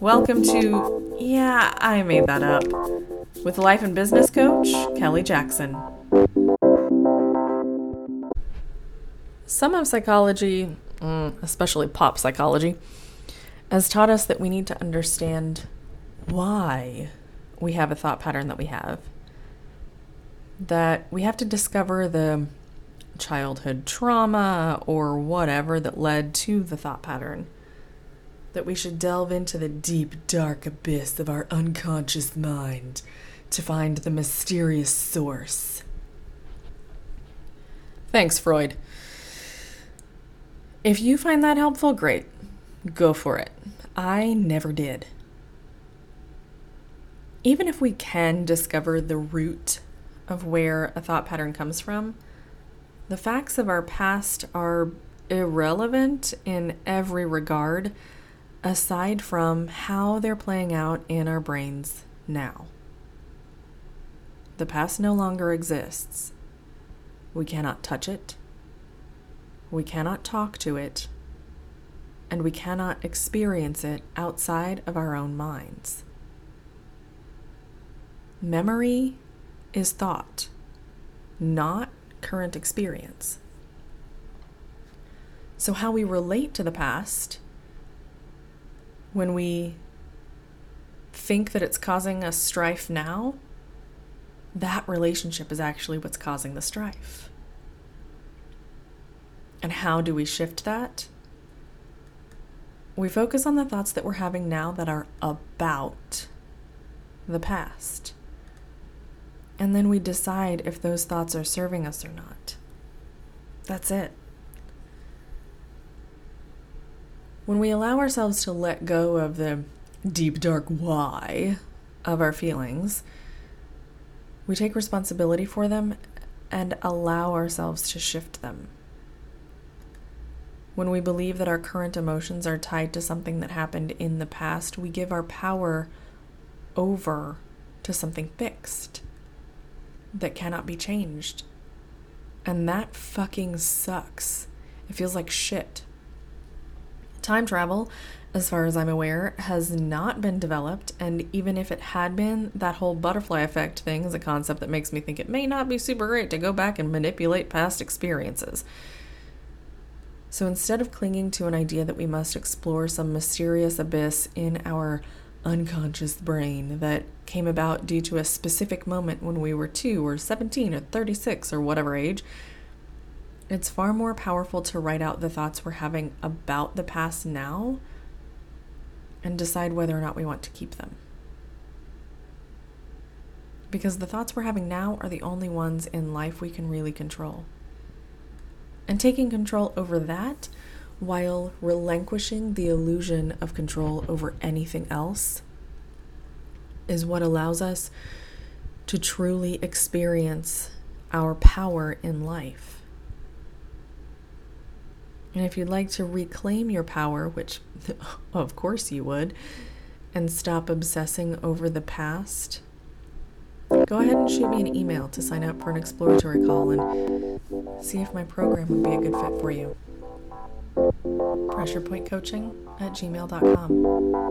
Welcome to, yeah, I made that up, with life and business coach Kelly Jackson. Some of psychology, mm, especially pop psychology, has taught us that we need to understand why we have a thought pattern that we have. That we have to discover the childhood trauma or whatever that led to the thought pattern that we should delve into the deep, dark abyss of our unconscious mind to find the mysterious source. Thanks, Freud. If you find that helpful, great. Go for it. I never did. Even if we can discover the root of where a thought pattern comes from, the facts of our past are irrelevant in every regard aside from how they're playing out in our brains now. The past no longer exists. We cannot touch it. We cannot talk to it. And we cannot experience it outside of our own minds. Memory is thought, not current experience. So, how we relate to the past when we think that it's causing us strife now, that relationship is actually what's causing the strife. And how do we shift that? We focus on the thoughts that we're having now that are about the past. And then we decide if those thoughts are serving us or not. That's it. When we allow ourselves to let go of the deep, dark why of our feelings, we take responsibility for them and allow ourselves to shift them. When we believe that our current emotions are tied to something that happened in the past, we give our power over to something fixed that cannot be changed. And that fucking sucks. It feels like shit. Time travel, as far as I'm aware, has not been developed, and even if it had been, that whole butterfly effect thing is a concept that makes me think it may not be super great to go back and manipulate past experiences. So instead of clinging to an idea that we must explore some mysterious abyss in our unconscious brain that came about due to a specific moment when we were 2 or 17 or 36 or whatever age, it's far more powerful to write out the thoughts we're having about the past now and decide whether or not we want to keep them. Because the thoughts we're having now are the only ones in life we can really control. And taking control over that while relinquishing the illusion of control over anything else is what allows us to truly experience our power in life. And if you'd like to reclaim your power, which of course you would, and stop obsessing over the past, go ahead and shoot me an email to sign up for an exploratory call and see if my program would be a good fit for you. PressurePointCoaching at gmail.com.